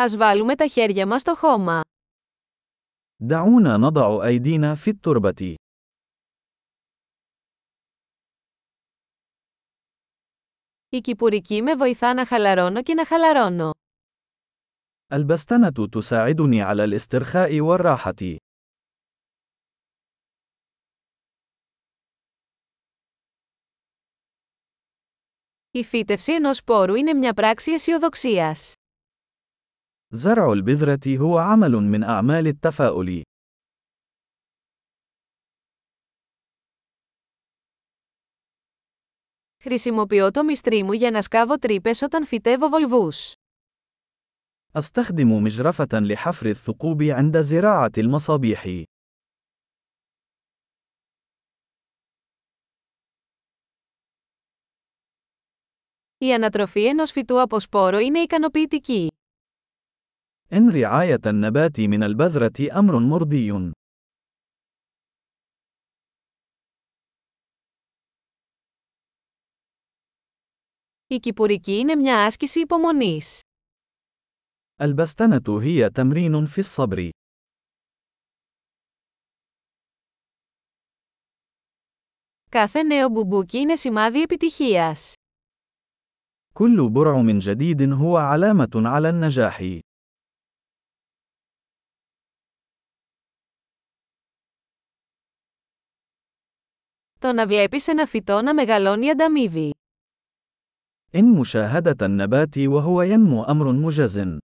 Ας βάλουμε τα χέρια μας στο χώμα. دعونا نضع أيدينا في التربة. Η κυπουρική με βοηθά να χαλαρώνω και να χαλαρώνω. البستنة تساعدني على الاسترخاء والراحة. Η φύτευση ενός σπόρου είναι μια πράξη αισιοδοξίας. زرع البذرة هو عمل من أعمال التفاؤل. Χρησιμοποιώ το μυστρί μου για να σκάβω τρύπες όταν φυτεύω βολβούς. أستخدم مجرفة لحفر الثقوب عند زراعة المصابيح. Η ανατροφή ενός φυτού από σπόρο είναι ικανοποιητική. إن رعاية النبات من البذرة أمر مرضي. Η κυπουρική είναι μια άσκηση υπομονής. البستنة هي تمرين في الصبر. Κάθε νέο μπουμπούκι είναι σημάδι επιτυχίας. كل برع جديد هو علامة على النجاح. Το να βλέπεις ένα φυτό να μεγαλώνει ανταμείβει. إن مشاهدة النبات وهو ينمو أمر مجز.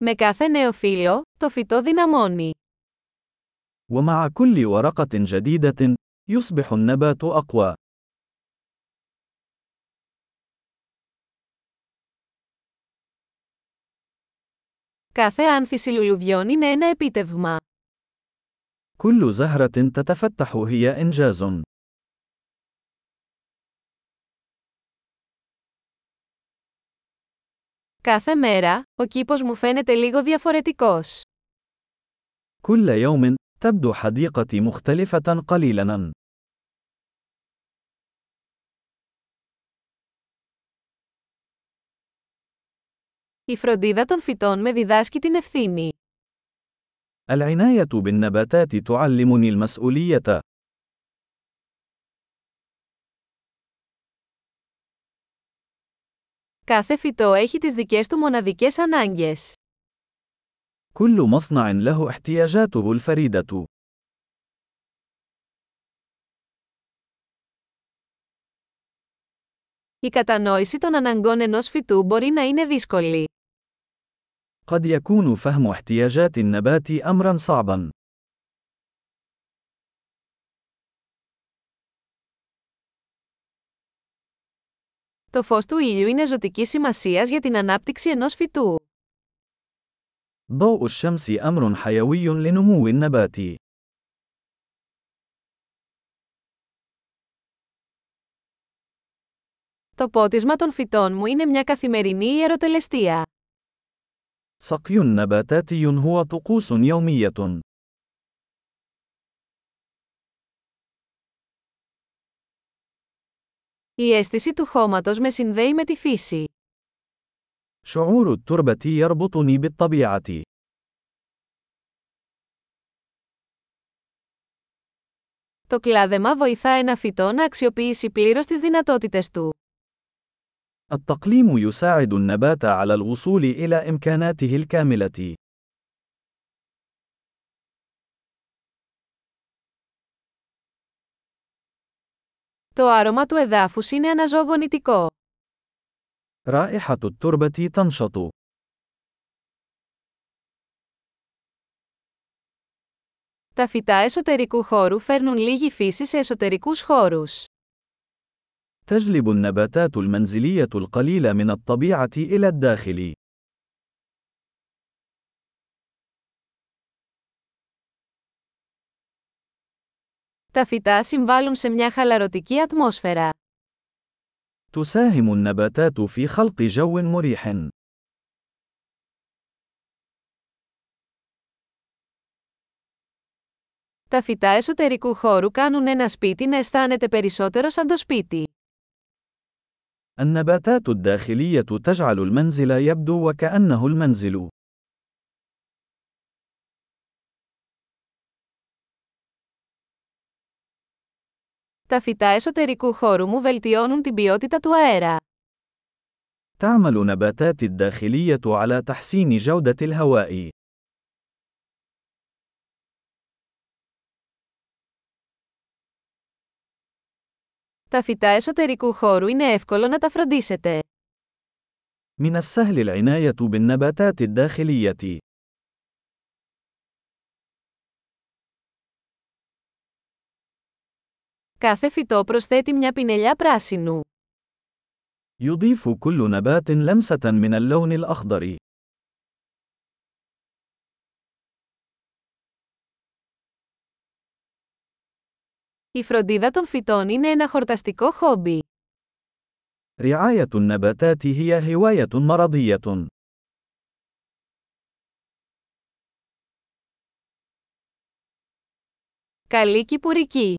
Με κάθε νέο φύλλο, το φυτό δυναμώνει. ومع كل ورقة جديدة، يصبح النبات أقوى. Κάθε άνθηση λουλουδιών είναι ένα επίτευγμα. كل زهرة تتفتح هي إنجاز. Κάθε μέρα, ο κήπος μου φαίνεται λίγο διαφορετικός. كل يوم تبدو حديقتي مختلفة قليلاً. Η φροντίδα των φυτών με διδάσκει την ευθύνη. العناية بالنباتات تعلمني المسؤولية. Κάθε φυτό έχει τις δικές του μοναδικές ανάγκες. كل مصنع له احتياجاته الفريدة. Η κατανόηση των αναγκών ενός φυτού μπορεί να είναι δύσκολη. قد يكون فهم احتياجات النبات أمرا صعبا. Το φως του ήλιου είναι ζωτικής σημασίας για την ανάπτυξη ενός φυτού. ضوء الشمس أمر حيوي لنمو النبات. Το πότισμα των φυτών μου είναι μια καθημερινή ιεροτελεστία. سقي نباتاتي هو طقوس يومية. Η αίσθηση του χώματος με συνδέει με τη φύση. شعور التربة يربطني بالطبيعة. Το κλάδεμα βοηθά ένα φυτό να αξιοποιήσει πλήρως τις δυνατότητες του. التقليم يساعد النبات على الوصول إلى إمكاناته الكاملة. Το άρωμα του εδάφους είναι αναζωογονητικό. رائحة التربة تنشط. Τα φυτά εσωτερικού χώρου φέρνουν λίγη φύση σε εσωτερικούς χώρους. تجلب النباتات المنزلية القليلة من الطبيعة إلى الداخل. Τα φυτά συμβάλλουν σε μια χαλαρωτική ατμόσφαιρα. تساهم النباتات في خلق جو مريح. Τα φυτά εσωτερικού χώρου κάνουν ένα σπίτι να αισθάνεται περισσότερο σαν το σπίτι. النباتات الداخلية تجعل المنزل يبدو وكأنه المنزل. Τα φυτά εσωτερικού χώρου μου βελτιώνουν την ποιότητα του αέρα. تعمل نباتات الداخلية على تحسين جودة الهواء. Τα φυτά εσωτερικού χώρου είναι εύκολο να τα φροντίσετε. من السهل العناية بالنباتات الداخلية. Κάθε φυτό προσθέτει μια πινελιά πράσινου. يضيف كل نبات لمسة من اللون الأخضر. Η φροντίδα των φυτών είναι ένα χορταστικό χόμπι. رعاية النباتات هي هواية مرضية. Καλή κυπουρική!